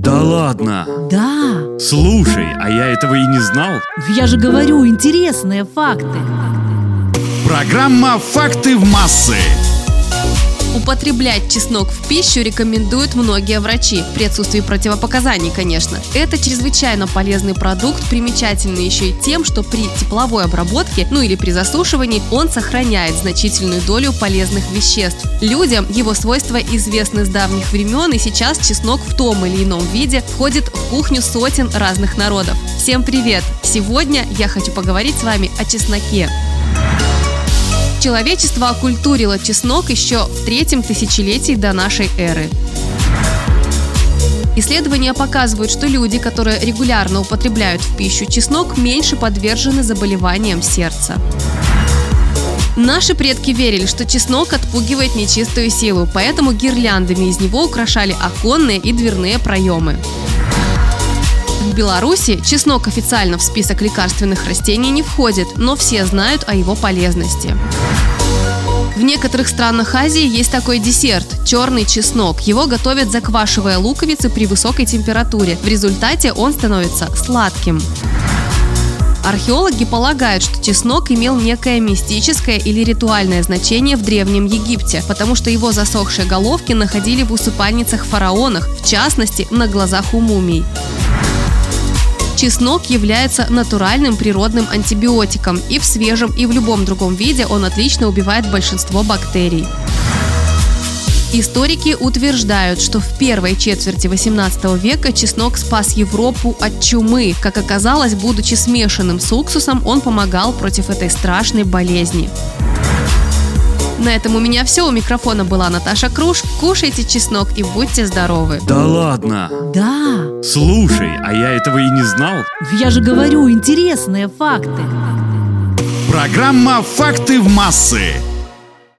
Да ладно? Да. Слушай, а я этого и не знал. Я же говорю, интересные факты. Программа «Факты в массы». Употреблять чеснок в пищу рекомендуют многие врачи, при отсутствии противопоказаний, конечно. Это чрезвычайно полезный продукт, примечательный еще и тем, что при тепловой обработке, ну или при засушивании, он сохраняет значительную долю полезных веществ. Людям его свойства известны с давних времен, и сейчас чеснок в том или ином виде входит в кухню сотен разных народов. Всем привет! Сегодня я хочу поговорить с вами о чесноке. Человечество оккультурило чеснок еще в третьем тысячелетии до нашей эры. Исследования показывают, что люди, которые регулярно употребляют в пищу чеснок, меньше подвержены заболеваниям сердца. Наши предки верили, что чеснок отпугивает нечистую силу, поэтому гирляндами из него украшали оконные и дверные проемы. Беларуси чеснок официально в список лекарственных растений не входит, но все знают о его полезности. В некоторых странах Азии есть такой десерт – черный чеснок. Его готовят заквашивая луковицы при высокой температуре. В результате он становится сладким. Археологи полагают, что чеснок имел некое мистическое или ритуальное значение в Древнем Египте, потому что его засохшие головки находили в усыпальницах фараонах, в частности, на глазах у мумий. Чеснок является натуральным природным антибиотиком, и в свежем, и в любом другом виде он отлично убивает большинство бактерий. Историки утверждают, что в первой четверти 18 века чеснок спас Европу от чумы. Как оказалось, будучи смешанным с уксусом, он помогал против этой страшной болезни. На этом у меня все. У микрофона была Наташа Круш. Кушайте чеснок и будьте здоровы. Да ладно? Да. Слушай, а я этого и не знал. Я же говорю, интересные факты. Программа «Факты в массы».